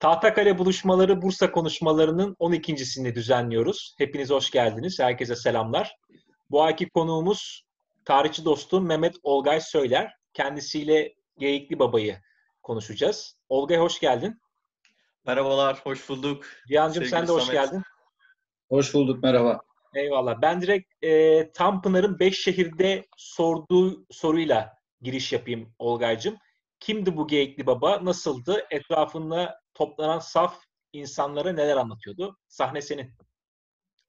Tahtakale buluşmaları Bursa konuşmalarının 12.sini düzenliyoruz. Hepiniz hoş geldiniz. Herkese selamlar. Bu ayki konuğumuz tarihçi dostum Mehmet Olgay Söyler. Kendisiyle Geyikli Baba'yı konuşacağız. Olgay hoş geldin. Merhabalar, hoş bulduk. Cihan'cığım sen de hoş Samet. geldin. Hoş bulduk, merhaba. Eyvallah. Ben direkt e, Tanpınar'ın 5 şehirde sorduğu soruyla giriş yapayım Olgay'cığım. Kimdi bu Geyikli Baba? Nasıldı? Etrafında toplanan saf insanlara neler anlatıyordu? Sahne senin.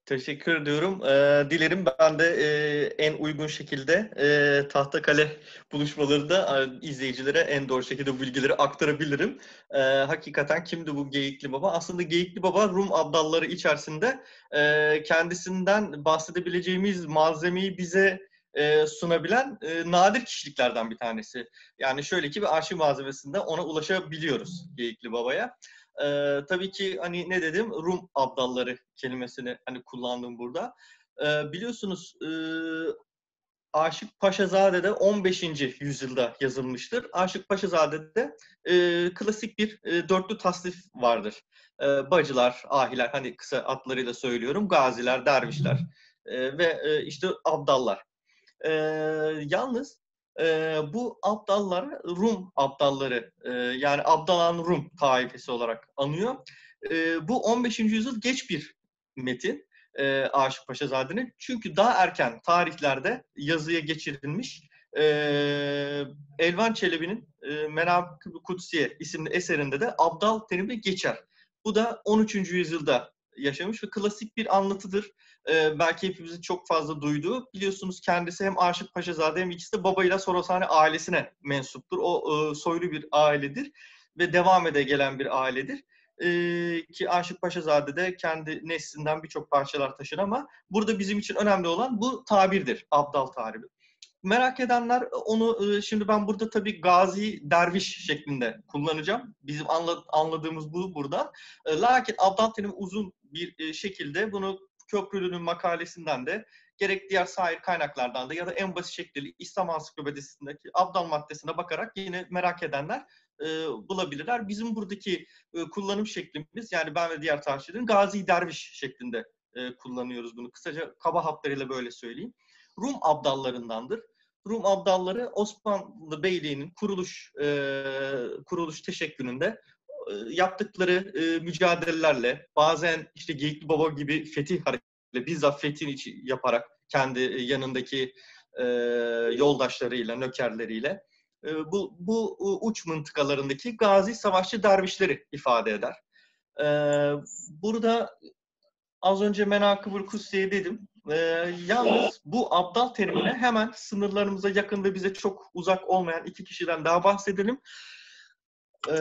Teşekkür ediyorum. Ee, dilerim ben de e, en uygun şekilde e, Tahtakale buluşmalarında e, izleyicilere en doğru şekilde bu bilgileri aktarabilirim. E, hakikaten kimdi bu Geyikli Baba? Aslında Geyikli Baba Rum abdalları içerisinde e, kendisinden bahsedebileceğimiz malzemeyi bize e, sunabilen e, nadir kişiliklerden bir tanesi. Yani şöyle ki bir arşiv malzemesinde ona ulaşabiliyoruz Geyikli Baba'ya. Ee, tabii ki hani ne dedim Rum abdalları kelimesini hani kullandım burada. Ee, biliyorsunuz e, Aşık Paşazade'de 15. yüzyılda yazılmıştır. Aşık Paşazade'de e, klasik bir e, dörtlü tasnif vardır. E, bacılar, ahiler hani kısa adlarıyla söylüyorum. Gaziler, dervişler e, ve e, işte abdallar. E, yalnız e, bu abdallar Rum abdalları e, yani Abdalan Rum taifesi olarak anıyor. E, bu 15. yüzyıl geç bir metin e, Aşık Paşazade'nin. Çünkü daha erken tarihlerde yazıya geçirilmiş e, Elvan Çelebi'nin e, Menakıb-ı Kutsiye isimli eserinde de abdal terimi geçer. Bu da 13. yüzyılda yaşamış ve klasik bir anlatıdır. Ee, belki hepimizin çok fazla duyduğu. Biliyorsunuz kendisi hem Aşık Paşazade hem ikisi de babayla Sorosane ailesine mensuptur. O e, soylu bir ailedir ve devam ede gelen bir ailedir. Ee, ki Aşık Paşazade de kendi neslinden birçok parçalar taşır ama burada bizim için önemli olan bu tabirdir. Abdal taribi. Merak edenler onu e, şimdi ben burada tabii gazi derviş şeklinde kullanacağım. Bizim anladığımız bu burada. E, lakin abdal terimi uzun bir e, şekilde bunu Köprülü'nün makalesinden de gerek diğer sahil kaynaklardan da ya da en basit şekliyle İslam Ansiklopedisi'ndeki abdal maddesine bakarak yine merak edenler e, bulabilirler. Bizim buradaki e, kullanım şeklimiz yani ben ve diğer tarihçilerin gazi derviş şeklinde e, kullanıyoruz bunu. Kısaca kaba hatlarıyla böyle söyleyeyim. Rum abdallarındandır. Rum abdalları Osmanlı Beyliği'nin kuruluş e, kuruluş teşekkülünde yaptıkları e, mücadelelerle bazen işte Geyikli Baba gibi fetih hareketiyle bizzat fetih için yaparak kendi e, yanındaki e, yoldaşlarıyla, nökerleriyle e, bu, bu uç mıntıkalarındaki gazi savaşçı dervişleri ifade eder. E, burada az önce Menakıb-ı Kutsiye dedim. E, yalnız bu abdal terimine hemen sınırlarımıza yakın ve bize çok uzak olmayan iki kişiden daha bahsedelim. E,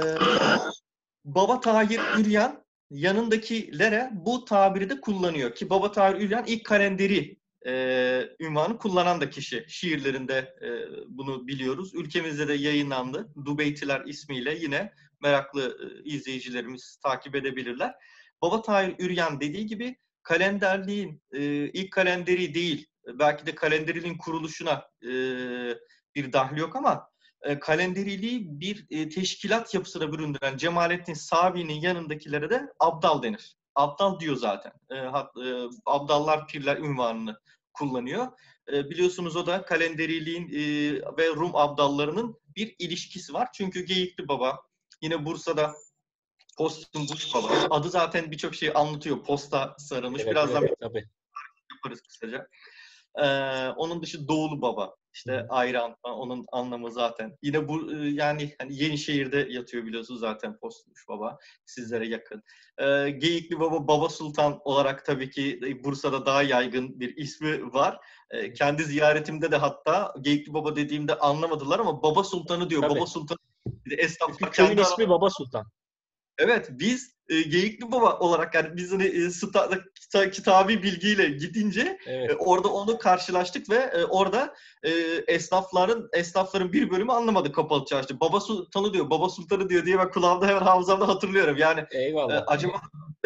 Baba Tahir Üryan yanındakilere bu tabiri de kullanıyor. Ki Baba Tahir Üryan ilk kalenderi e, ünvanı kullanan da kişi. Şiirlerinde e, bunu biliyoruz. Ülkemizde de yayınlandı. Dubeytiler ismiyle yine meraklı e, izleyicilerimiz takip edebilirler. Baba Tahir Üryan dediği gibi kalenderliğin e, ilk kalenderi değil, belki de kalenderiliğin kuruluşuna e, bir dahli yok ama e, kalenderiliği bir e, teşkilat yapısına büründüren Cemalettin Savi'nin yanındakilere de abdal denir. Abdal diyor zaten. E, hat, e, abdallar pirler ünvanını kullanıyor. E, biliyorsunuz o da kalenderiliğin e, ve Rum abdallarının bir ilişkisi var. Çünkü Geyikli Baba yine Bursa'da Postun Buş Baba. Adı zaten birçok şey anlatıyor. Posta sarılmış. Evet, Birazdan evet, tabii. yaparız kısaca. Ee, onun dışı Doğulu Baba. İşte ayran onun anlamı zaten. Yine bu e, yani hani Yenişehir'de yatıyor biliyorsunuz zaten Postmuş Baba sizlere yakın. Ee, Geyikli Baba Baba Sultan olarak tabii ki Bursa'da daha yaygın bir ismi var. Ee, kendi ziyaretimde de hatta Geyikli Baba dediğimde anlamadılar ama Baba Sultanı diyor. Tabii. Baba Sultan esnaflar kendi ismi Baba Sultan. Evet biz e, Geyikli Baba olarak yani biz hani e, sta, kita, kitabi bilgiyle gidince Evet. e, orada onu karşılaştık ve e, orada e, esnafların esnafların bir bölümü anlamadı kapalı çarşı. Baba Sultanı diyor, Baba Sultanı diyor diye ben kulağımda hemen hafızamda hatırlıyorum. Yani e, Eyvallah. acaba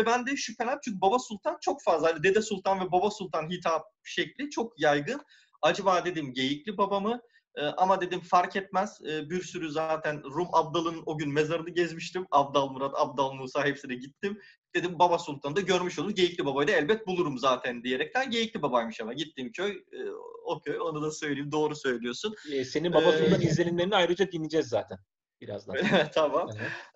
ben de şüphelem çünkü Baba Sultan çok fazla. Hani Dede Sultan ve Baba Sultan hitap şekli çok yaygın. Acaba dedim Geyikli Baba mı E, ama dedim fark etmez. E, bir sürü zaten Rum Abdal'ın o gün mezarını gezmiştim. Abdal Murat, Abdal Musa hepsine gittim. Dedim Baba Sultan'ı da görmüş olur. Geyikli Baba'yı da elbet bulurum zaten diyerekten. Geyikli Baba'ymış ama gittiğim köy e, o köy. Onu da söyleyeyim. Doğru söylüyorsun. Ee, senin Baba Sultan Ee, izlenimlerini ayrıca dinleyeceğiz zaten birazdan. tamam.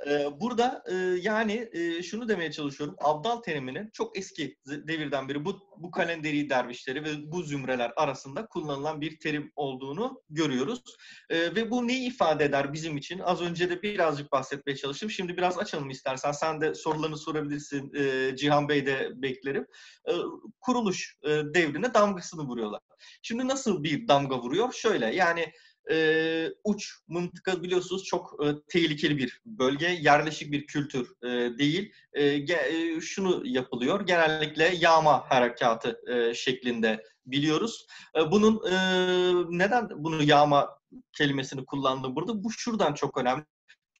Ee, burada e, yani e, şunu demeye çalışıyorum. Abdal teriminin çok eski devirden beri bu, bu kalenderi dervişleri ve bu zümreler arasında kullanılan bir terim olduğunu görüyoruz. E, ve bu neyi ifade eder bizim için? Az önce de birazcık bahsetmeye çalıştım. Şimdi biraz açalım istersen. Sen de sorularını sorabilirsin. E, Cihan Bey de beklerim. E, kuruluş e, devrine damgasını vuruyorlar. Şimdi nasıl bir damga vuruyor? Şöyle yani e, uç mıntıka biliyorsunuz çok e, tehlikeli bir bölge. Yerleşik bir kültür e, değil. E, ge- e, şunu yapılıyor. Genellikle yağma harekatı e, şeklinde biliyoruz. E, bunun e, neden bunu yağma kelimesini kullandım burada? Bu şuradan çok önemli.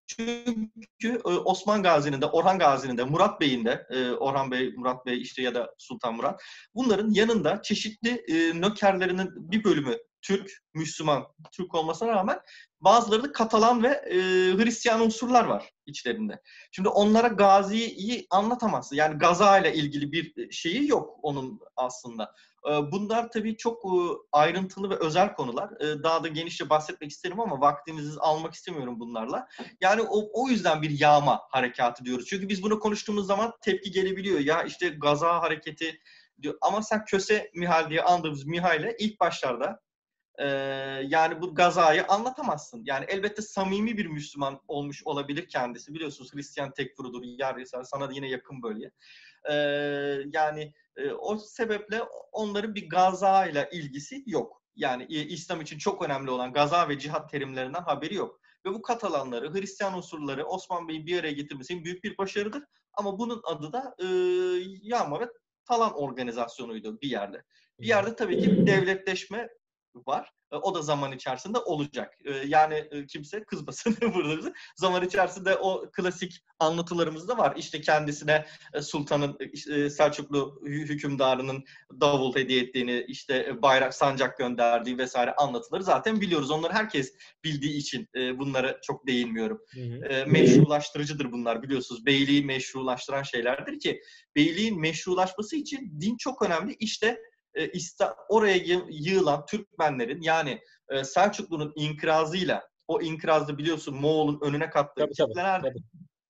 Çünkü Osman Gazi'nin de, Orhan Gazi'nin de, Murat Bey'in de, Orhan Bey, Murat Bey işte ya da Sultan Murat, bunların yanında çeşitli nökerlerinin bir bölümü Türk, Müslüman, Türk olmasına rağmen bazıları da Katalan ve e, Hristiyan unsurlar var içlerinde. Şimdi onlara Gazi'yi anlatamazsın. Yani Gaza ile ilgili bir şeyi yok onun aslında. E, Bunlar tabii çok e, ayrıntılı ve özel konular. E, Daha da genişçe bahsetmek isterim ama vaktinizi almak istemiyorum bunlarla. Yani o, o yüzden bir yağma harekatı diyoruz. Çünkü biz bunu konuştuğumuz zaman tepki gelebiliyor. Ya işte Gaza hareketi diyor. Ama sen Köse Mihal diye andığımız Mihal'e ilk başlarda ee, yani bu gazayı anlatamazsın. Yani elbette samimi bir Müslüman olmuş olabilir kendisi. Biliyorsunuz Hristiyan tekfurudur, yer sana da yine yakın bölge. Ee, yani e, o sebeple onların bir gaza ile ilgisi yok. Yani e, İslam için çok önemli olan gaza ve cihat terimlerinden haberi yok. Ve bu Katalanları, Hristiyan unsurları Osman Bey'in bir araya getirmesi büyük bir başarıdır. Ama bunun adı da e, yağma ve talan organizasyonuydu bir yerde. Bir yerde tabii ki devletleşme var. E, O da zaman içerisinde olacak. E, Yani e, kimse kızmasın burada bize. Zaman içerisinde o klasik anlatılarımız da var. İşte kendisine sultanın, Selçuklu hü- hükümdarının davul hediye ettiğini, işte bayrak, sancak gönderdiği vesaire anlatıları zaten biliyoruz. Onları herkes bildiği için bunlara çok değinmiyorum Hı hı. meşrulaştırıcıdır bunlar biliyorsunuz. Beyliği meşrulaştıran şeylerdir ki beyliğin meşrulaşması için din çok önemli. İşte e, İsta- oraya yı- yığılan Türkmenlerin yani e, Selçuklu'nun inkrazıyla o inkrazda biliyorsun Moğol'un önüne kattığı Tabii, tabii, kitleler tabii.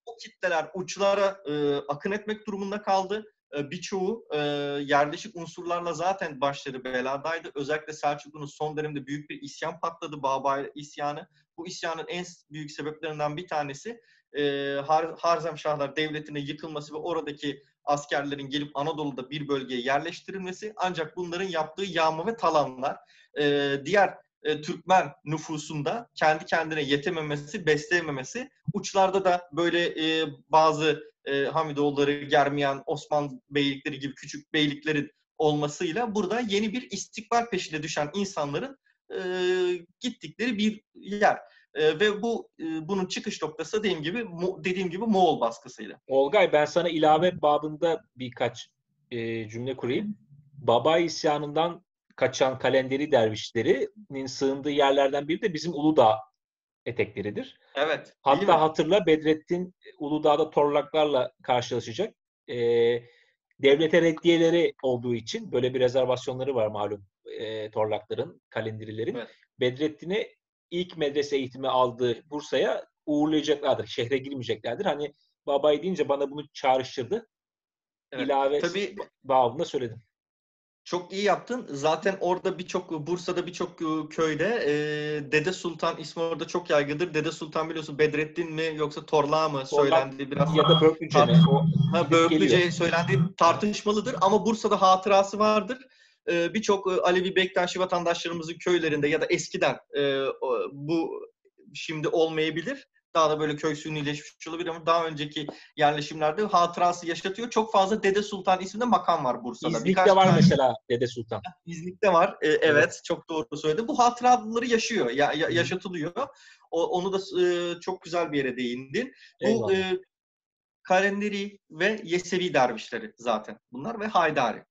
o kitleler uçlara e, akın etmek durumunda kaldı. E, birçoğu e, yerleşik unsurlarla zaten başları beladaydı. Özellikle Selçuklu'nun son dönemde büyük bir isyan patladı. Babay isyanı. Bu isyanın en büyük sebeplerinden bir tanesi e, Har Harzemşahlar Devleti'ne yıkılması ve oradaki askerlerin gelip Anadolu'da bir bölgeye yerleştirilmesi. Ancak bunların yaptığı yağma ve talanlar e, diğer e, Türkmen nüfusunda kendi kendine yetememesi, besleyememesi. Uçlarda da böyle e, bazı e, Hamidoğulları, Germiyan, Osman beylikleri gibi küçük beyliklerin olmasıyla burada yeni bir istikbal peşine düşen insanların e, gittikleri bir yer. E, ve bu e, bunun çıkış noktası dediğim gibi Mo- dediğim gibi Moğol baskısıyla. Olgay ben sana ilave babında birkaç e, cümle kurayım. Baba isyanından kaçan kalenderi dervişlerinin sığındığı yerlerden biri de bizim Uludağ etekleridir. Evet. Hatta hatırla Bedrettin Uludağ'da torlaklarla karşılaşacak. E, devlete reddiyeleri olduğu için böyle bir rezervasyonları var malum e, torlakların, kalenderilerin. Evet. Bedrettin'i ilk medrese eğitimi aldığı Bursa'ya uğurlayacaklardır. Şehre girmeyeceklerdir. Hani babayı deyince bana bunu çağrıştırdı. Evet. İlave Tabii babında söyledim. Çok iyi yaptın. Zaten orada birçok Bursa'da birçok e, köyde e, Dede Sultan ismi orada çok yaygındır. Dede Sultan biliyorsun Bedrettin mi yoksa Torla mı söylendi biraz. Ya da Börklüce mi? O Ha, geliyor. söylendi tartışmalıdır ama Bursa'da hatırası vardır. Ee, Birçok e, Alevi Bektaşi vatandaşlarımızın köylerinde ya da eskiden e, bu şimdi olmayabilir. Daha da böyle köy sünnileşmiş olabilir ama daha önceki yerleşimlerde hatırası yaşatıyor. Çok fazla Dede Sultan isminde makam var Bursa'da. İznik'te Birkaç var tane- mesela Dede Sultan. İznik'te var. Ee, evet, çok doğru söyledi. Bu hatıraları yaşıyor, ya, ya- yaşatılıyor. O, onu da e, çok güzel bir yere değindin. Bu e, Kalenderi ve Yesevi dervişleri zaten bunlar ve Haydari.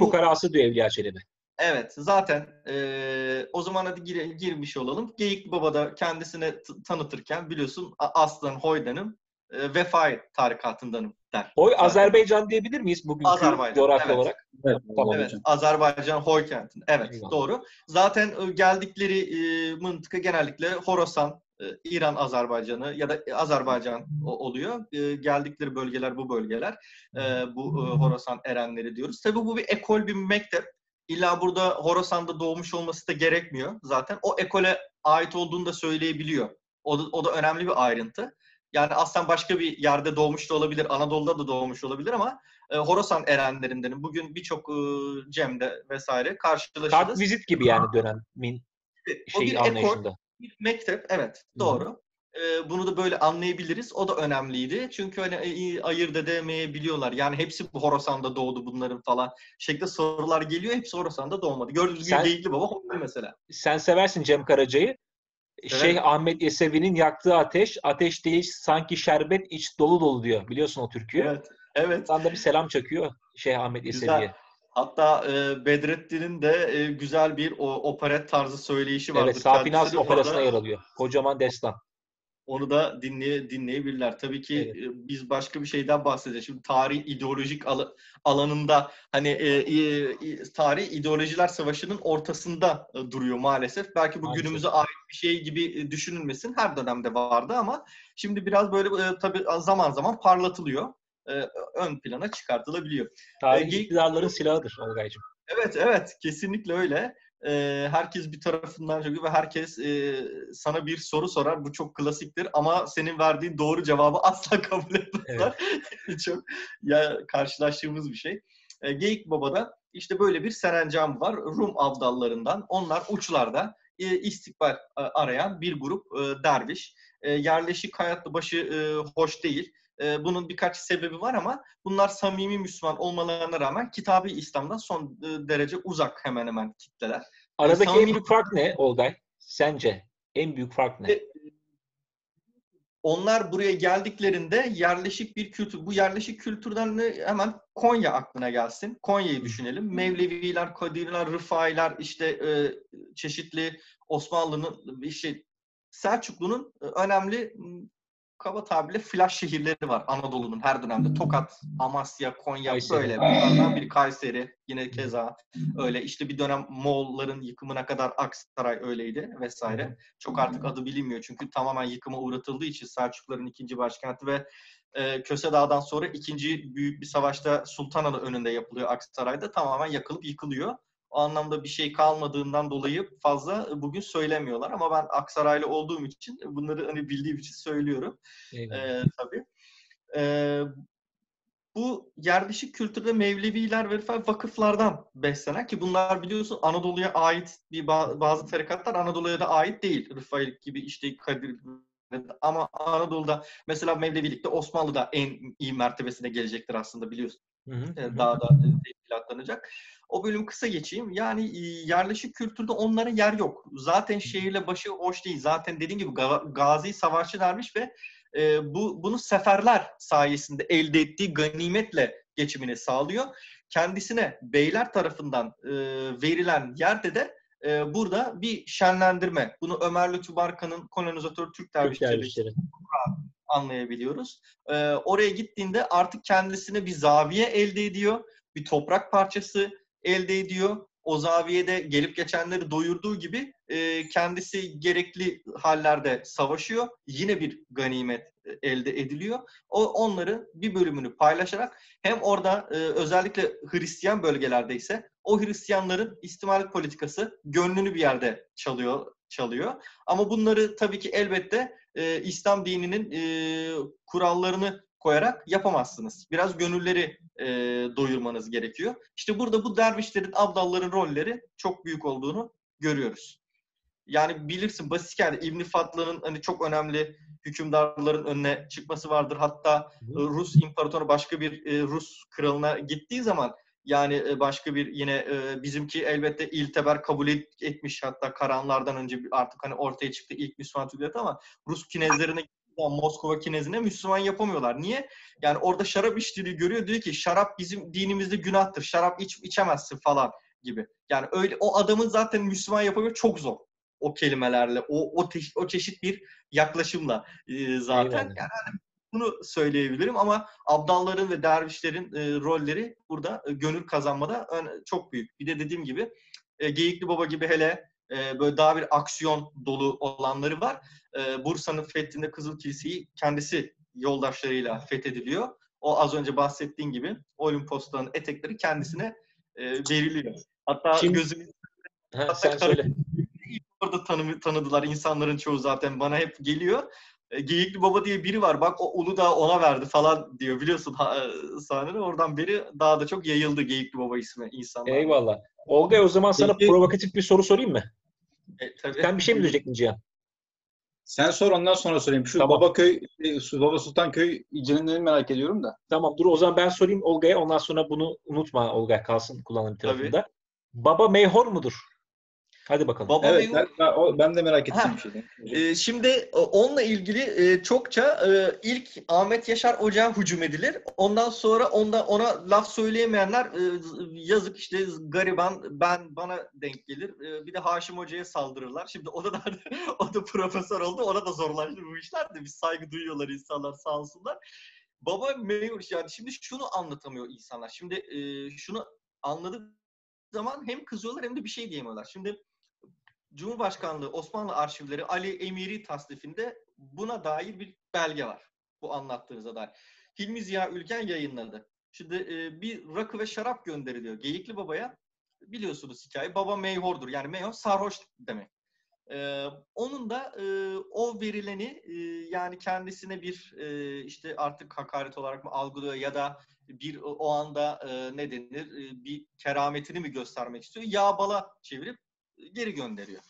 Bu- fukarası diyor Evliya Çelebi. Evet, zaten e, o zaman hadi gir, girmiş olalım. Geyik Baba da kendisine tanıtırken biliyorsun aslan Hoydan'ım, e, Vefai tarikatındanım der. Hoy Azerbaycan diyebilir miyiz Azerbaycan, coğrafya evet. olarak? Evet, tamam evet Azerbaycan Hoy kentinde. Evet, Eyvallah. doğru. Zaten geldikleri e, mıntıka genellikle Horasan, e, İran Azerbaycan'ı ya da Azerbaycan oluyor. E, geldikleri bölgeler bu bölgeler. E, bu e, Horasan erenleri diyoruz. Tabii bu bir ekol, bir mektep. İlla burada Horasan'da doğmuş olması da gerekmiyor zaten. O ekole ait olduğunu da söyleyebiliyor. O da, o da önemli bir ayrıntı. Yani aslen başka bir yerde doğmuş da olabilir, Anadolu'da da doğmuş olabilir ama e, Horasan erenlerindenim. Bugün birçok e, Cem'de vesaire karşılaşırız. Kart vizit gibi yani dönemin şey anlayışında. Ekol, bir mektep, evet doğru. Hı. E, bunu da böyle anlayabiliriz. O da önemliydi. Çünkü hani e, ayırt edemeyebiliyorlar. Yani hepsi bu Horasan'da doğdu bunların falan. Şekilde sorular geliyor. Hepsi Horasan'da doğmadı. Gördüğünüz gibi Geyikli Baba Horasan mesela. Sen seversin Cem Karaca'yı. Evet. Şeyh Ahmet Yesevi'nin yaktığı ateş, ateş değil sanki şerbet iç dolu dolu diyor. Biliyorsun o türküyü. Evet. Evet. Sen de bir selam çakıyor Şeyh Ahmet Yesevi'ye. Hatta e, Bedrettin'in de e, güzel bir o, operet tarzı söyleyişi vardır. Evet, Safinaz operasına yer alıyor. Kocaman destan. Onu da dinleye, dinleyebilirler. Tabii ki evet. e, biz başka bir şeyden bahsedeceğiz. Şimdi tarih ideolojik al- alanında hani e, e, tarih ideolojiler savaşının ortasında e, duruyor maalesef. Belki bu maalesef. günümüze ait bir şey gibi e, düşünülmesin. Her dönemde vardı ama şimdi biraz böyle e, tabii zaman zaman parlatılıyor. E, ön plana çıkartılabiliyor. Tarih e, iktidarların silahıdır Olgay'cığım. Evet evet kesinlikle öyle e, herkes bir tarafından çekiyor ve herkes e, sana bir soru sorar. Bu çok klasiktir ama senin verdiğin doğru cevabı asla kabul etmezler. Evet. çok ya karşılaştığımız bir şey. E, Geyik Baba'da işte böyle bir serencam var. Rum abdallarından. Onlar uçlarda e, istikbal e, arayan bir grup e, derviş. E, yerleşik hayatlı başı e, hoş değil. E, bunun birkaç sebebi var ama bunlar samimi Müslüman olmalarına rağmen kitabı İslam'dan son e, derece uzak hemen hemen kitleler. Aradaki samimi... en büyük fark ne Olgay? Sence en büyük fark ne? E, onlar buraya geldiklerinde yerleşik bir kültür. Bu yerleşik kültürden de hemen Konya aklına gelsin. Konya'yı düşünelim. Mevleviler, Kadirler, Rıfailer, işte e, çeşitli Osmanlı'nın işte Selçuklu'nun önemli kaba tabirle flash şehirleri var Anadolu'nun her dönemde. Tokat, Amasya, Konya Kayseri. böyle. Bunlardan biri Kayseri yine keza öyle. İşte bir dönem Moğolların yıkımına kadar Aksaray öyleydi vesaire. Çok artık adı bilinmiyor çünkü tamamen yıkıma uğratıldığı için Selçukluların ikinci başkenti ve e, Köse Dağı'dan sonra ikinci büyük bir savaşta Sultanalı önünde yapılıyor Aksaray'da. Tamamen yakılıp yıkılıyor o anlamda bir şey kalmadığından dolayı fazla bugün söylemiyorlar. Ama ben Aksaraylı olduğum için bunları hani bildiğim için söylüyorum. Ee, tabii. Ee, bu yerleşik kültürde Mevleviler ve vakıflardan beslenen ki bunlar biliyorsun Anadolu'ya ait bir bazı tarikatlar Anadolu'ya da ait değil. Rıfailik gibi işte Kadir ama Anadolu'da mesela Mevlevilikte Osmanlı'da en iyi mertebesine gelecektir aslında biliyorsun. Hı hı. Daha da teşkilatlanacak. O bölüm kısa geçeyim. Yani yerleşik kültürde onlara yer yok. Zaten şehirle başı hoş değil. Zaten dediğim gibi gazi savaşçı dermiş ve e, bu bunu seferler sayesinde elde ettiği ganimetle geçimini sağlıyor. Kendisine beyler tarafından e, verilen yerde de e, burada bir şenlendirme. Bunu Ömer Lütfü Barkan'ın kolonizatör Türk dervişleri anlayabiliyoruz. E, oraya gittiğinde artık kendisine bir zaviye elde ediyor. Bir toprak parçası elde ediyor. O zaviyede gelip geçenleri doyurduğu gibi e, kendisi gerekli hallerde savaşıyor. Yine bir ganimet e, elde ediliyor. O onları bir bölümünü paylaşarak hem orada e, özellikle Hristiyan bölgelerde ise o Hristiyanların istimalet politikası gönlünü bir yerde çalıyor çalıyor. Ama bunları tabii ki elbette e, İslam dininin e, kurallarını koyarak yapamazsınız. Biraz gönülleri e, doyurmanız gerekiyor. İşte burada bu dervişlerin, abdalların rolleri çok büyük olduğunu görüyoruz. Yani bilirsin basit yani İbn Fatlı'nın hani çok önemli hükümdarların önüne çıkması vardır. Hatta e, Rus imparatoru başka bir e, Rus kralına gittiği zaman yani e, başka bir yine e, bizimki elbette İlteber kabul etmiş hatta Karanlardan önce artık hani ortaya çıktı ilk Müslüman Türklet ama Rus kinezlerine Moskova kinezine Müslüman yapamıyorlar. Niye? Yani orada şarap içtiğini görüyor. Diyor ki şarap bizim dinimizde günahtır. Şarap iç, içemezsin falan. gibi. Yani öyle o adamın zaten Müslüman yapamıyor çok zor o kelimelerle, o o, teş, o çeşit bir yaklaşımla e, zaten. Eyvallah. Yani hani bunu söyleyebilirim ama abdalların ve dervişlerin e, rolleri burada e, gönül kazanmada ön- çok büyük. Bir de dediğim gibi e, Geyikli Baba gibi hele e, böyle daha bir aksiyon dolu olanları var. E, Bursa'nın fethinde Kızıl Kilise'yi kendisi yoldaşlarıyla fethediliyor. O az önce bahsettiğin gibi Olimpos'tan etekleri kendisine e, veriliyor. Hatta Şimdi- gözümü Ha, sen söyle. orada tanı, tanıdılar insanların çoğu zaten bana hep geliyor. E, Geyikli Baba diye biri var bak o Uludağ ona verdi falan diyor biliyorsun ha, e, sahnede. Oradan beri daha da çok yayıldı Geyikli Baba ismi insanlar. Eyvallah. Olgay o zaman sana provokatif bir soru sorayım mı? E, tabii. Sen bir şey mi diyecektin Cihan? Sen sor ondan sonra sorayım. Şu Tamam. Babaköy, e, Baba Sultan Köy incelemelerini merak ediyorum da. Tamam dur o zaman ben sorayım Olgay'a ondan sonra bunu unutma Olgay kalsın kullanım Tabii. tarafında. Baba meyhor mudur? Hadi bakalım. Baba evet Meyhur- ben, de merak ettiğim Ha. bir şeydi. Ee, şimdi e, onunla ilgili e, çokça e, ilk Ahmet Yaşar Ocağı hücum edilir. Ondan sonra onda ona laf söyleyemeyenler e, yazık işte gariban ben bana denk gelir. E, bir de Haşim Hoca'ya saldırırlar. Şimdi o da o da profesör oldu. Ona da zorlaştı bu işler de bir saygı duyuyorlar insanlar sağ olsunlar. Baba meyur yani şimdi şunu anlatamıyor insanlar. Şimdi e, şunu anladık zaman hem kızıyorlar hem de bir şey diyemiyorlar. Şimdi Cumhurbaşkanlığı Osmanlı arşivleri Ali Emiri tasnifinde buna dair bir belge var. Bu anlattığınıza dair. Hilmi Ziya Ülken yayınladı. Şimdi e, bir rakı ve şarap gönderiliyor Geyikli Baba'ya. Biliyorsunuz hikaye. Baba meyhordur. Yani meyhor sarhoş demek. E, onun da e, o verileni e, yani kendisine bir e, işte artık hakaret olarak mı algılıyor ya da bir o anda e, ne denir e, bir kerametini mi göstermek istiyor? Yağ bala çevirip geri gönderiyor.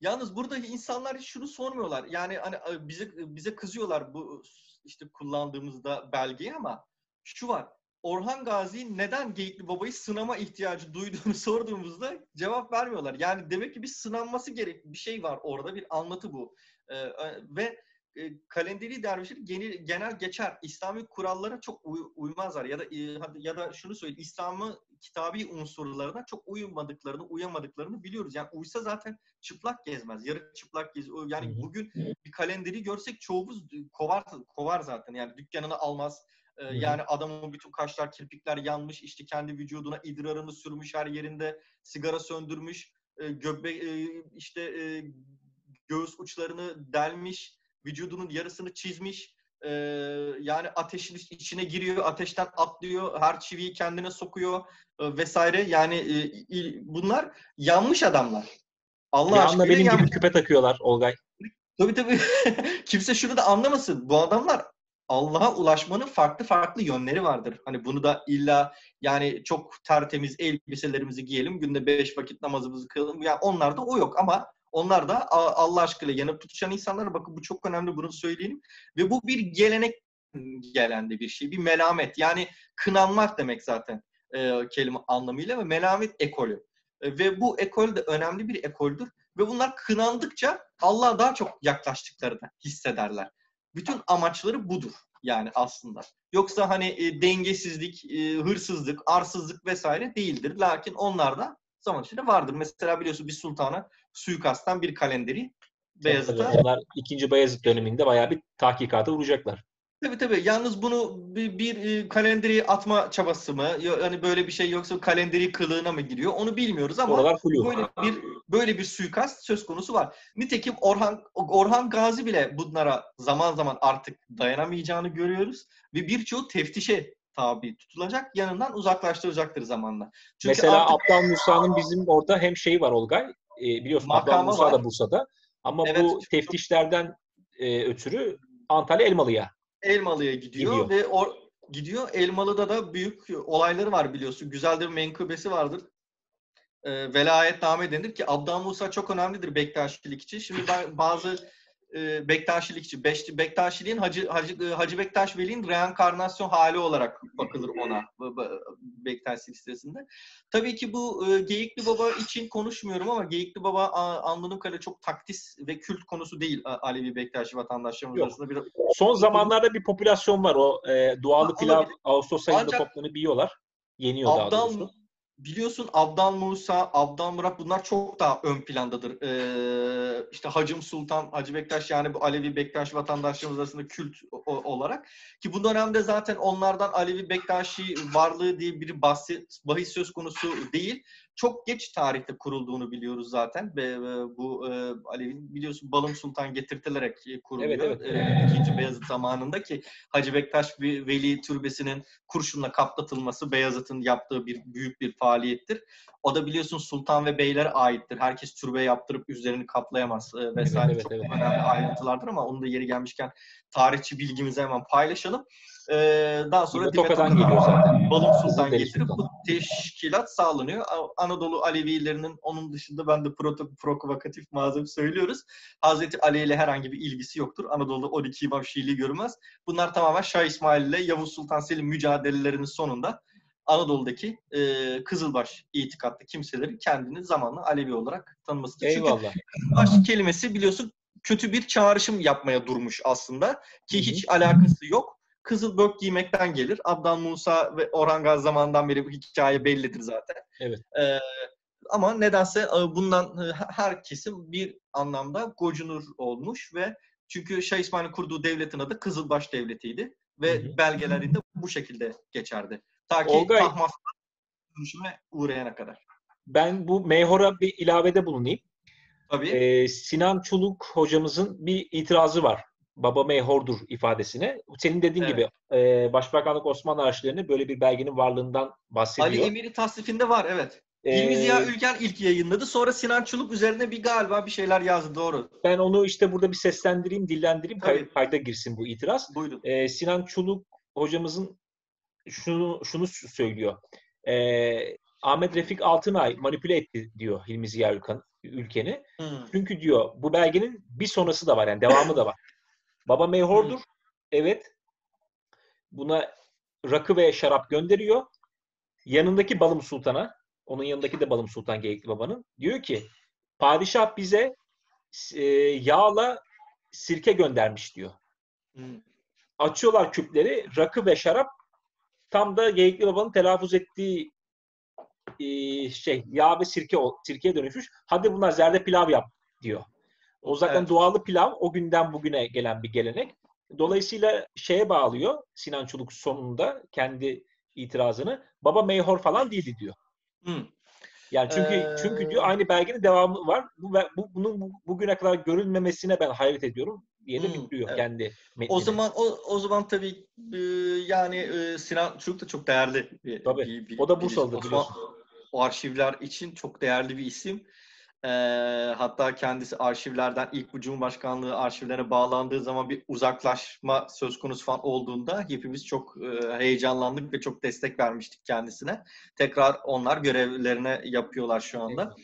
Yalnız buradaki insanlar hiç şunu sormuyorlar. Yani hani e, bize bize kızıyorlar bu işte kullandığımızda belgeyi ama şu var. Orhan Gazi neden Geyikli Baba'yı sınama ihtiyacı duyduğunu sorduğumuzda cevap vermiyorlar. Yani demek ki bir sınanması gerek bir şey var orada bir anlatı bu. Ee, e, ve e, kalenderi dervişler genel, genel geçer. İslami kurallara çok uy- uymazlar ya da e, ya da şunu söyleyeyim İslam'ı kitabi unsurlarına çok uymadıklarını, uyamadıklarını biliyoruz. Yani uysa zaten çıplak gezmez. Yarı çıplak gez. Yani bugün bir kalenderi görsek çoğumuz kovar kovar zaten. Yani dükkanını almaz. Hı. Yani adamın bütün kaşlar, kirpikler yanmış. işte kendi vücuduna idrarını sürmüş her yerinde. Sigara söndürmüş. E, göbe e, işte e, göğüs uçlarını delmiş. Vücudunun yarısını çizmiş. Ee, yani ateşin içine giriyor, ateşten atlıyor, her çiviyi kendine sokuyor e, vesaire. Yani e, il- bunlar yanmış adamlar. Allah Bir aşkına benim yanmış. gibi küpe takıyorlar Olgay. Tabii tabii. Kimse şunu da anlamasın. Bu adamlar Allah'a ulaşmanın farklı farklı yönleri vardır. Hani bunu da illa yani çok tertemiz elbiselerimizi giyelim, günde beş vakit namazımızı kılalım. Yani onlarda o yok ama onlar da Allah aşkıyla yanıp tutuşan insanlar. Bakın bu çok önemli bunu söyleyelim. Ve bu bir gelenek gelen de bir şey. Bir melamet. Yani kınanmak demek zaten e, kelime anlamıyla ve melamet ekolü. E, ve bu ekol de önemli bir ekoldür. Ve bunlar kınandıkça Allah'a daha çok yaklaştıklarını hissederler. Bütün amaçları budur yani aslında. Yoksa hani e, dengesizlik, e, hırsızlık, arsızlık vesaire değildir. Lakin onlar da zaman içinde vardır. Mesela biliyorsun bir sultana suikastten bir kalenderi Beyazıt'a Onlar 2. Bayezid döneminde bayağı bir tahkikata vuracaklar. Tabii tabii. Yalnız bunu bir, bir e, kalenderi atma çabası mı? Hani böyle bir şey yoksa kalenderi kılığına mı giriyor? Onu bilmiyoruz ama böyle bir böyle bir suikast söz konusu var. Nitekim Orhan Orhan Gazi bile bunlara zaman zaman artık dayanamayacağını görüyoruz ve birçoğu teftişe tabi tutulacak, yanından uzaklaştıracaktır zamanla. Çünkü Mesela artık Abdal Musa'nın bizim orada hem şeyi var Olgay. E, biliyorsun Abdal Musa da var. Bursa'da. Ama Evet, bu teftişlerden e, ötürü Antalya Elmalı'ya. Elmalı'ya gidiyor, Gidiyor. ve or gidiyor. Elmalı'da da büyük olayları var biliyorsun. Güzel bir menkıbesi vardır. E, velayetname denir ki Abdal Musa çok önemlidir Bektaşilik için. Şimdi bazı e, Bektaşilik için, Beş, Bektaşiliğin Hacı, Hacı, e, Hacı Bektaş Veli'nin reenkarnasyon hali olarak bakılır ona Bektaş silsilesinde. Tabii ki bu e, Geyikli Baba için konuşmuyorum ama Geyikli Baba anladığım kadarıyla çok taktis ve kült konusu değil Alevi Bektaşi vatandaşlarımız arasında. Bir, Son zamanlarda bir popülasyon var o. E, dualı pilav. Ağustos ayında Ancak- toplanıp yiyorlar. Yeniyor daha Abdal, doğrusu. Biliyorsun Abdan Musa, Abdan Murat bunlar çok daha ön plandadır. Ee, işte Hacım Sultan, Hacı Bektaş yani bu Alevi Bektaş vatandaşlarımız arasında kült olarak. Ki bu dönemde zaten onlardan Alevi Bektaşi varlığı diye bir bahis söz konusu değil çok geç tarihte kurulduğunu biliyoruz zaten ve bu e, Alevi'nin biliyorsun Balım Sultan getirtilerek e, kuruluyor. Evet, evet. E, ikinci Beyazıt zamanında ki Hacı Bektaş Veli Türbesi'nin kurşunla kaplatılması Beyazıt'ın yaptığı bir büyük bir faaliyettir. O da biliyorsun sultan ve beylere aittir. Herkes türbe yaptırıp üzerini kaplayamaz vesaire. Evet, evet, çok evet. önemli ayrıntılardır ama onu da yeri gelmişken tarihçi bilgimizi hemen paylaşalım. Ee, daha sonra Yine geliyor zaten. Balım Sultan getirip bu teşkilat sağlanıyor. Anadolu Alevilerinin onun dışında ben de proto, provokatif malzeme söylüyoruz. Hazreti Ali ile herhangi bir ilgisi yoktur. Anadolu'da 12 İmam Şiiliği görülmez. Bunlar tamamen Şah İsmail ile Yavuz Sultan Selim mücadelelerinin sonunda Anadolu'daki e, Kızılbaş itikatlı kimselerin kendini zamanla Alevi olarak tanımasıdır. Çünkü Eyvallah. Baş kelimesi biliyorsun kötü bir çağrışım yapmaya durmuş aslında ki hiç alakası yok. Kızıl bök giymekten gelir. Abdan Musa ve Orhan Gazi zamanından beri bu hikaye bellidir zaten. Evet. Ee, ama nedense e, bundan e, her kesim bir anlamda gocunur olmuş ve çünkü Şah İsmail'in kurduğu devletin adı Kızılbaş Devleti'ydi ve Hı hı. belgelerinde bu şekilde geçerdi. Ta ki Olgay- dönüşüme uğrayana kadar. Ben bu Meyhor'a bir ilavede bulunayım. Tabii. Ee, Sinan Çuluk hocamızın bir itirazı var. Baba Meyhor'dur ifadesine. Senin dediğin Evet. gibi e, Başbakanlık Osmanlı arşivlerinde böyle bir belgenin varlığından bahsediyor. Ali Emir'i tasnifinde var evet. Ee, İlmi Ziya Ülgen ilk yayınladı. Sonra Sinan Çuluk üzerine bir galiba bir şeyler yazdı. Doğru. ben onu işte burada bir seslendireyim, dillendireyim, Tabii. kayda girsin bu itiraz. Buyurun. Ee, Sinan Çuluk hocamızın şunu şunu söylüyor. Ee, Ahmet Refik Altınay manipüle etti diyor Hilmi Ziya Ülken, ülkeni. Hmm. Çünkü diyor bu belgenin bir sonrası da var yani devamı da var. Baba meyhordur. Evet. Buna rakı ve şarap gönderiyor. Yanındaki Balım Sultan'a, onun yanındaki de Balım Sultan Geyikli Baba'nın diyor ki padişah bize e, yağla sirke göndermiş diyor. Hmm. Açıyorlar küpleri, rakı ve şarap tam da Geyikli Baba'nın telaffuz ettiği e, şey yağ ve sirke sirkeye dönüşmüş. Hadi bunlar zerde pilav yap diyor. O zaten Evet. doğalı pilav o günden bugüne gelen bir gelenek. Dolayısıyla şeye bağlıyor Sinan Çoluk sonunda kendi itirazını. Baba meyhor falan değildi diyor. Hmm. Yani çünkü Ee, çünkü diyor aynı belgenin devamı var. Bu, bu bunun bu- bugüne kadar görülmemesine ben hayret ediyorum diye de Hmm, bitiriyor evet. kendi metnini. O zaman o, o zaman tabii e, yani e, Sinan Çuluk da çok değerli bir, Tabii. bir- bir- O da isim. biliyorsun. O arşivler için çok değerli bir isim. Ee, hatta kendisi arşivlerden ilk bu Cumhurbaşkanlığı arşivlerine bağlandığı zaman bir uzaklaşma söz konusu falan olduğunda hepimiz çok e, heyecanlandık ve çok destek vermiştik kendisine. Tekrar onlar görevlerine yapıyorlar şu anda.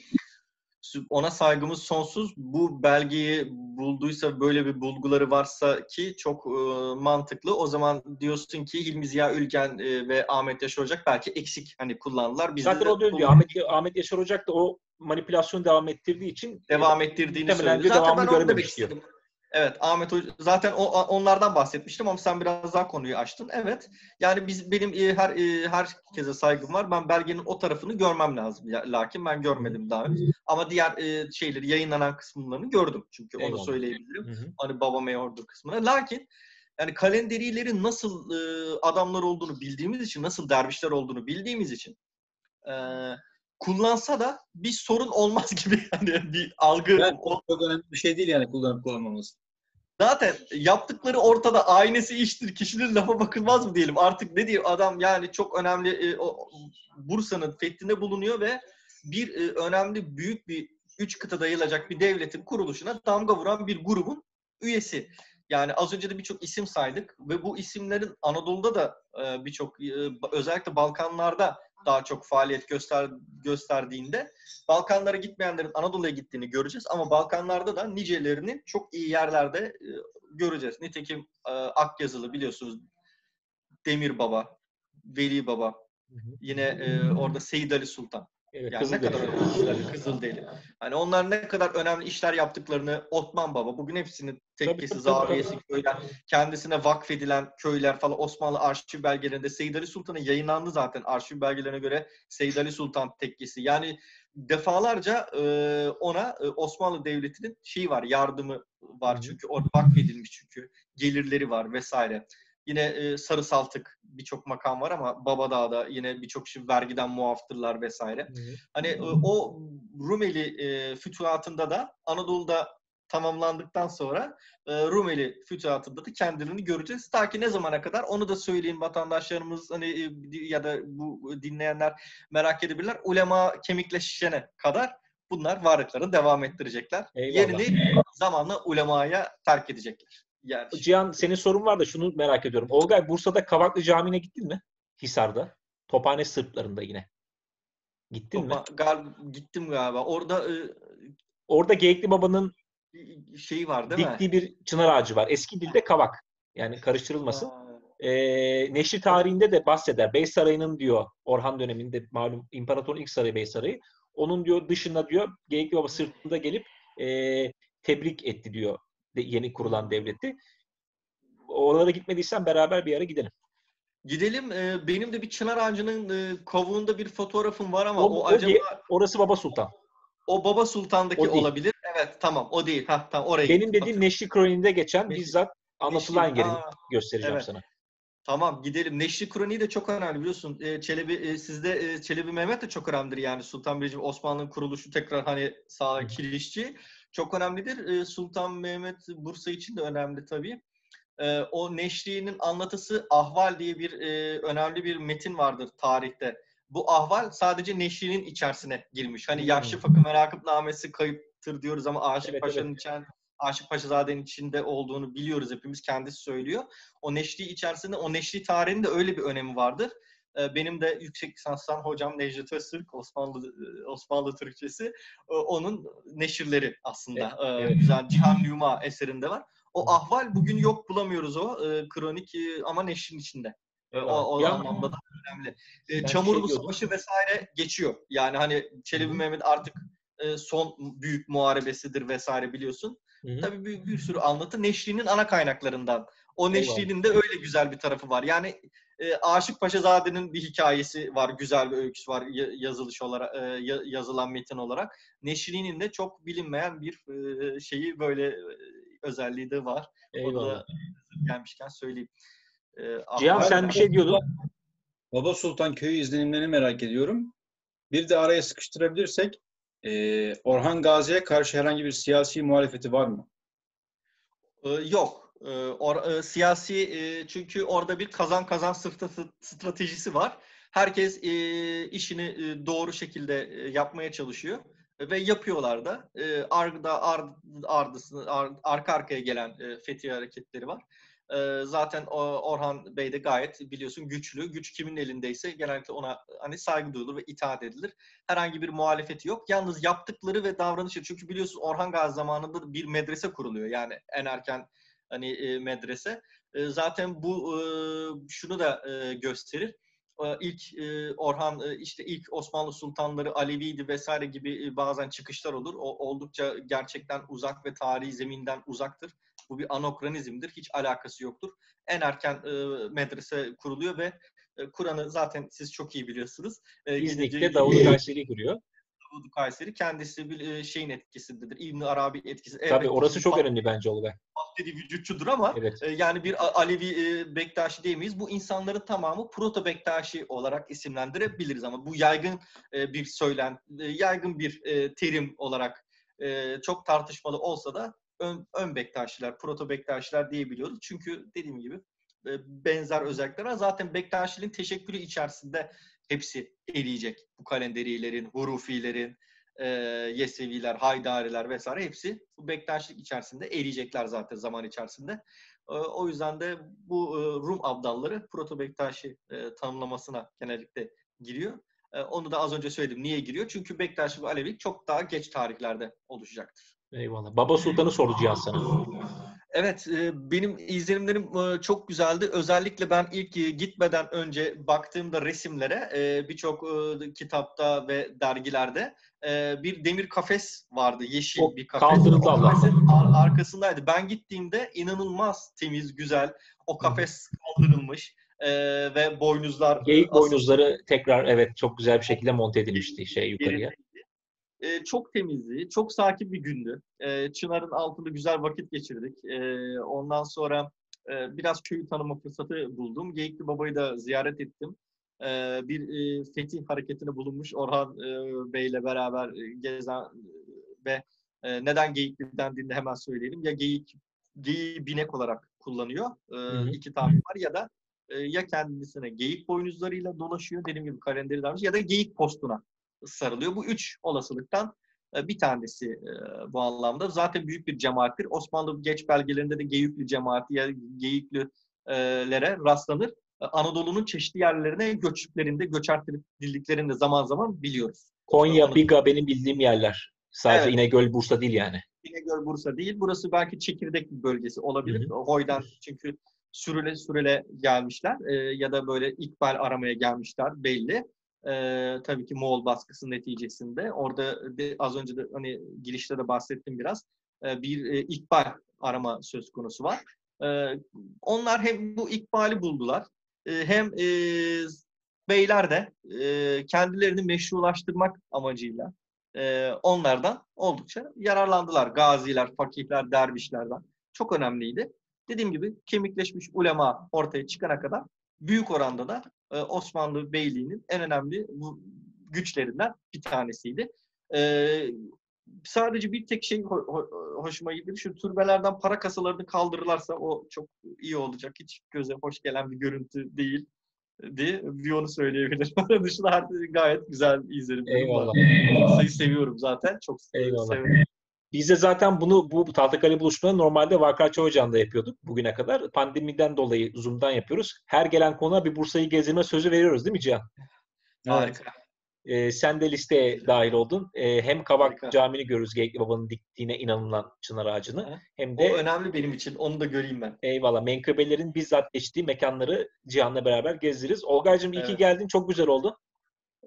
Ona saygımız sonsuz. Bu belgeyi bulduysa, böyle bir bulguları varsa ki çok e, mantıklı. O zaman diyorsun ki Hilmi Ziya Ülgen e, ve Ahmet Yaşar Ocak belki eksik hani kullandılar. Biz Zaten de o diyor Ahmet, Ahmet Yaşar Ocak da o manipülasyonu devam ettirdiği için devam ettirdiğini söyledi. Zaten ben onu demek diyor. istedim. Evet Ahmet Hoca zaten o, onlardan bahsetmiştim ama sen biraz daha konuyu açtın. Evet. Yani biz benim e, her e, herkese saygım var. Ben belgenin o tarafını görmem lazım. Lakin ben görmedim daha henüz. Ama diğer e, şeyleri yayınlanan kısımlarını gördüm. Çünkü onu Eyvallah. söyleyebilirim. Hı hı. Hani baba meyordur kısmına. Lakin yani kalenderilerin nasıl e, adamlar olduğunu bildiğimiz için, nasıl dervişler olduğunu bildiğimiz için e, kullansa da bir sorun olmaz gibi hani bir algı Ben- o- Çok önemli bir şey değil yani kullanıp kullanmamız. Zaten yaptıkları ortada aynesi iştir. Kişinin lafa bakılmaz mı diyelim. Artık ne diyeyim adam yani çok önemli e, o, Bursa'nın fethinde bulunuyor ve bir e, önemli büyük bir üç kıtada yayılacak bir devletin kuruluşuna damga vuran bir grubun üyesi. Yani az önce de birçok isim saydık ve bu isimlerin Anadolu'da da e, birçok e, özellikle Balkanlarda daha çok faaliyet göster gösterdiğinde Balkanlara gitmeyenlerin Anadolu'ya gittiğini göreceğiz ama Balkanlarda da nicelerinin çok iyi yerlerde e, göreceğiz. Nitekim e, Akyazılı biliyorsunuz Demir Baba, Veli Baba, yine e, orada Seyit Ali Sultan. Evet, Yani ne kadar önemli işler, Kızılderili. Hani onlar ne kadar önemli işler yaptıklarını Osman Baba bugün hepsini tekkesi, zaviyesi, köyler, kendisine vakfedilen köyler falan Osmanlı arşiv belgelerinde Seyyid Ali Sultan'ın yayınlandı zaten arşiv belgelerine göre Seyyid Ali Sultan tekkesi. Yani defalarca e, ona e, Osmanlı Devleti'nin şeyi var, yardımı var çünkü orada vakfedilmiş çünkü gelirleri var vesaire. Yine e, Sarı Saltık birçok makam var ama Babadağ'da yine birçok şey vergiden muaftırlar vesaire. Hı hı. Hani e, o Rumeli e, fütuhatında da Anadolu'da tamamlandıktan sonra e, Rumeli fütuhatında da kendilerini göreceğiz. Ta ki ne zamana kadar onu da söyleyin vatandaşlarımız hani e, ya da bu dinleyenler merak edebilirler. Ulema kemikleşene kadar bunlar varlıklarını devam ettirecekler. Eyvallah. Yerini zamanla ulemaya terk edecekler. Yani Cihan senin sorun var da şunu merak ediyorum. Olgay Bursa'da Kavaklı Camii'ne gittin mi? Hisar'da. Tophane Sırplarında yine. Gittin mi? Topa- gal- gittim galiba. Orada e, Orada Geyikli Baba'nın şey var değil mi? diktiği bir çınar ağacı var. Eski dilde kavak. Yani karıştırılmasın. Aa, Neşri tarihinde de bahseder. Bey Sarayı'nın diyor Orhan döneminde malum İmparatorun ilk sarayı Bey Sarayı. Onun diyor dışında diyor Geyikli Baba sırtında gelip e, tebrik etti diyor yeni kurulan devleti. Oralara gitmediysen beraber bir ara gidelim. Gidelim. Ee, benim de bir çınar ağacının e, kavuğunda bir fotoğrafım var ama O- o, o acaba diye- Orası Baba Sultan. o Baba Sultan'daki O değil. olabilir. Evet tamam o değil. Ha tamam oraya Benim gittim. dediğim Neşri Kroniğinde geçen Neşri- bizzat anlatılan Neşri- yerini Aa, göstereceğim evet. sana. Tamam gidelim. Neşri Kroniği de çok önemli biliyorsun. Ee, Çelebi e, sizde e, Çelebi Mehmet de çok önemlidir yani Sultan Birinci Osmanlı'nın kuruluşu tekrar hani sağ kirişçi çok önemlidir. Ee, Sultan Mehmet Bursa için de önemli tabii. Ee, o Neşri'nin anlatısı Ahval diye bir e, önemli bir metin vardır tarihte. Bu ahval sadece Neşri'nin içerisine girmiş. Hani. Yaşlı Fakı Merakıpnamesi kayıptır diyoruz ama Aşık Evet, Paşa'nın içen Aşık Paşazade'nin içinde olduğunu biliyoruz hepimiz. Kendisi söylüyor. O Neşri içerisinde o Neşri tarihinin de öyle bir önemi vardır. Ee, Benim de yüksek lisanstan hocam Necdet Öztürk, Osmanlı e, Osmanlı Türkçesi, e, onun neşirleri aslında. Ee, evet. Güzel Cihan Numa eserinde var. O ahval bugün yok bulamıyoruz o e, kronik e, ama neşrin içinde. E, o, o anlamda da önemli. E, Ben Çamurlu şey diyordum. Savaşı vesaire geçiyor. Yani hani Çelebi. Mehmet artık e, son büyük muharebesidir vesaire biliyorsun. Hı hı. Tabii bir, bir sürü anlatı Neşri'nin ana kaynaklarından. O Neşri'nin de öyle güzel bir tarafı var. Yani e, Aşık Paşazade'nin bir hikayesi var, güzel bir öyküsü var ya- yazılış olarak, e, ya- yazılan metin olarak. Neşri'nin de çok bilinmeyen bir e, şeyi böyle e, özelliği de var. Onu Eyvallah. da gelmişken söyleyeyim. E, Cihan sen bir şey diyordun. Baba Sultan Köyü izlenimlerini merak ediyorum. Bir de araya sıkıştırabilirsek e, Orhan Gazi'ye karşı herhangi bir siyasi muhalefeti var mı? Ee, Yok. Ee, or- e, siyasi e, çünkü orada bir kazan kazan strate- stratejisi var. Herkes e, işini e, doğru şekilde e, yapmaya çalışıyor ve yapıyorlar da. E, arda ard, ardısını ar- arka arkaya gelen e, fethi hareketleri var. E, zaten Orhan Bey de gayet biliyorsun güçlü. Güç kimin elindeyse genellikle ona hani saygı duyulur ve itaat edilir. Herhangi bir muhalefeti yok. Yalnız yaptıkları ve davranışı çünkü biliyorsun Orhan Gazi zamanında bir medrese kuruluyor. Yani en erken hani e, medrese. E, zaten bu e, şunu da e, gösterir. E, ilk e, Orhan e, işte ilk Osmanlı sultanları Aleviydi vesaire gibi e, bazen çıkışlar olur. O oldukça gerçekten uzak ve tarihi zeminden uzaktır. Bu bir anokronizmdir. Hiç alakası yoktur. En erken e, medrese kuruluyor ve e, Kur'an'ı zaten siz çok iyi biliyorsunuz. E, İznik'te Davut Kayseri kuruyor. Davud Kayseri kendisi bir e, şeyin etkisindedir. İbn Arabi etkisi. Tabii Elbette orası çok önemli bence Olgay. Fahdedi vücutçudur ama Evet. e, yani bir Alevi e, Bektaşi diyemeyiz. Bu insanların tamamı Proto Bektaşi olarak isimlendirebiliriz ama bu yaygın e, bir söylen, e, yaygın bir e, terim olarak e, çok tartışmalı olsa da ön, ön Bektaşiler, Proto Bektaşiler diyebiliyoruz. Çünkü dediğim gibi e, benzer özellikler var. Zaten Bektaşiliğin teşekkülü içerisinde hepsi eriyecek. Bu kalenderilerin, hurufilerin, e, Yeseviler, Haydariler vesaire hepsi bu Bektaşilik içerisinde eriyecekler zaten zaman içerisinde. E, o yüzden de bu e, Rum abdalları Proto Bektaşi e, tanımlamasına genellikle giriyor. E, onu da az önce söyledim. Niye giriyor? Çünkü Bektaşi ve Alevilik çok daha geç tarihlerde oluşacaktır. Eyvallah. Baba Sultan'ı sordu Cihan sana. Evet, e, benim izlenimlerim e, çok güzeldi. Özellikle ben ilk e, gitmeden önce baktığımda resimlere birçok kitapta ve dergilerde bir demir kafes vardı. Yeşil O bir kafes. kaldırıldı Allah. kafesin ar- arkasındaydı. Ben gittiğimde inanılmaz temiz, güzel. O kafes kaldırılmış ve boynuzlar Geyik boynuzları tekrar evet çok güzel bir şekilde monte edilmişti şey yukarıya. E, çok temizdi, çok sakin bir gündü. E, Çınar'ın altında güzel vakit geçirdik. E, ondan sonra e, biraz köyü tanıma fırsatı buldum. Geyikli Baba'yı da ziyaret ettim. E, bir e, fetih hareketine bulunmuş Orhan e, Bey'le beraber e, gezen e, ve e, neden Geyikli dendiğinde hemen söyleyelim. Ya geyik, geyiği binek olarak kullanıyor. E, hı. iki tabir var ya da e, ya kendisine geyik boynuzlarıyla dolaşıyor dediğim gibi kalenderi dermiş ya da geyik postuna sarılıyor. Bu üç olasılıktan e, bir tanesi e, bu anlamda. Zaten büyük bir cemaattir. Osmanlı geç belgelerinde de Geyikli cemaati ya Geyiklilere rastlanır. E, Anadolu'nun çeşitli yerlerine göçüklerinde, göçer dildiklerinde zaman zaman biliyoruz. Konya, Biga benim bildiğim yerler. Sadece Evet. İnegöl, Bursa değil yani. İnegöl Bursa değil. Burası belki çekirdek bir bölgesi olabilir. Hı Hoy'dan çünkü sürüle sürüle gelmişler e, ya da böyle ikbal aramaya gelmişler belli. E, tabii ki Moğol baskısı neticesinde. Orada de, az önce de hani girişte de bahsettim biraz. E, bir e, ikbal arama söz konusu var. E, onlar hem bu ikbali buldular e, hem e, beyler de e, kendilerini meşrulaştırmak amacıyla e, onlardan oldukça yararlandılar. Gaziler, fakihler, dervişlerden. Çok önemliydi. Dediğim gibi kemikleşmiş ulema ortaya çıkana kadar büyük oranda da e, Osmanlı Beyliği'nin en önemli bu güçlerinden bir tanesiydi. E, sadece bir tek şey ho- ho- hoşuma gitti. Şu türbelerden para kasalarını kaldırırlarsa o çok iyi olacak. Hiç göze hoş gelen bir görüntü değil diye bir onu söyleyebilirim. Onun dışında gayet güzel izlerim. Eyvallah. Bursa'yı seviyorum zaten. Çok Eyvallah. seviyorum. Biz de zaten bunu bu Tahtakale buluşmaları normalde Varkaçı Hoca'nda yapıyorduk bugüne kadar. Pandemiden dolayı Zoom'dan yapıyoruz. Her gelen konuğa bir Bursa'yı gezdirme sözü veriyoruz değil mi Cihan? Harika. Ee, sen de listeye dahil oldun. Ee, hem Kavak Harika. Camii'ni görürüz Geyikli Baba'nın diktiğine inanılan çınar ağacını. Hı. Hem O de önemli benim için. Onu da göreyim ben. eyvallah menkıbelerin bizzat geçtiği mekanları Cihan'la beraber gezdiririz. Olgay'cığım iyi ki Evet. geldin. Çok güzel oldu.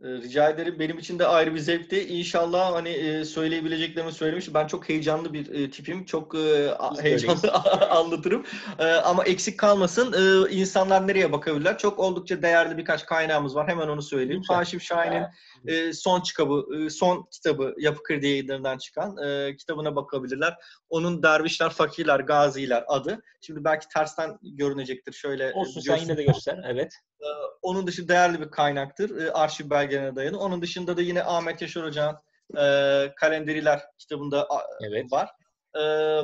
Ee, Rica ederim. Benim için de ayrı bir zevkti. İnşallah hani e, söyleyebileceklerimi söylemiş. Ben çok heyecanlı bir e, tipim. Çok e, Biz heyecanlı anlatırım. E, ama eksik kalmasın. E, insanlar nereye bakabilirler? Çok oldukça değerli birkaç kaynağımız var. Hemen onu söyleyeyim. Haşim Şahin'in e, son kitabı, e, son kitabı Yapı Kredi yayınlarından çıkan e, kitabına bakabilirler. Onun Dervişler, Fakirler, Gaziler adı. Şimdi belki tersten görünecektir. Şöyle Olsun sen yine de göster. Evet. onun dışı değerli bir kaynaktır. E, arşiv belgelerine dayanı. Onun dışında da yine Ahmet Yaşar Hoca'nın e, Kalenderiler kitabında Evet. var. E,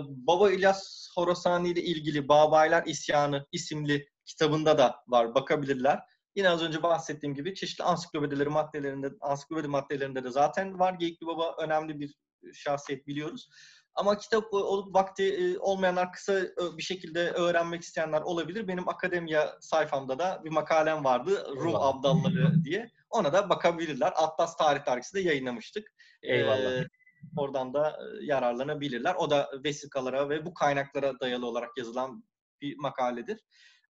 Baba İlyas Horasani ile ilgili Babaylar İsyanı isimli kitabında da var. Bakabilirler. Yine az önce bahsettiğim gibi çeşitli ansiklopedileri maddelerinde, ansiklopedi maddelerinde de zaten var. Geyikli Baba önemli bir şahsiyet biliyoruz. Ama kitap olup vakti e, olmayanlar kısa e, bir şekilde öğrenmek isteyenler olabilir. Benim akademiya sayfamda da bir makalem vardı. Rum. Abdalları diye. Ona da bakabilirler. Atlas Tarih Dergisi'nde yayınlamıştık. Eyvallah. Ee, oradan da e, yararlanabilirler. O da vesikalara ve bu kaynaklara dayalı olarak yazılan bir makaledir.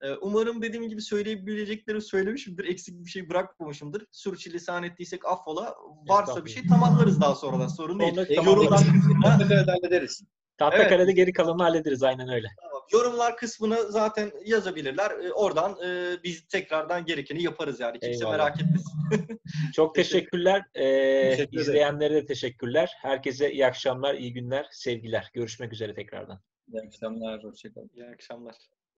Ee, Umarım dediğim gibi söyleyebileceklerimi söylemişimdir. Eksik bir şey bırakmamışımdır. Sürçülisan ettiysek affola. Varsa bir şey tamamlarız daha sonradan. Sorun değil. E, yorumlar kısmına, hallederiz. Tahtakale'de Evet. geri kalanını hallederiz. Aynen öyle. Tamam. yorumlar kısmını zaten yazabilirler. E, Oradan e, biz tekrardan gerekeni yaparız yani. Kimse Eyvallah. merak etmesin. Çok teşekkürler. Ee, Teşekkür izleyenlere de teşekkürler. Herkese iyi akşamlar, iyi günler, sevgiler. Görüşmek üzere tekrardan. İyi akşamlar, hoşçakalın. İyi akşamlar.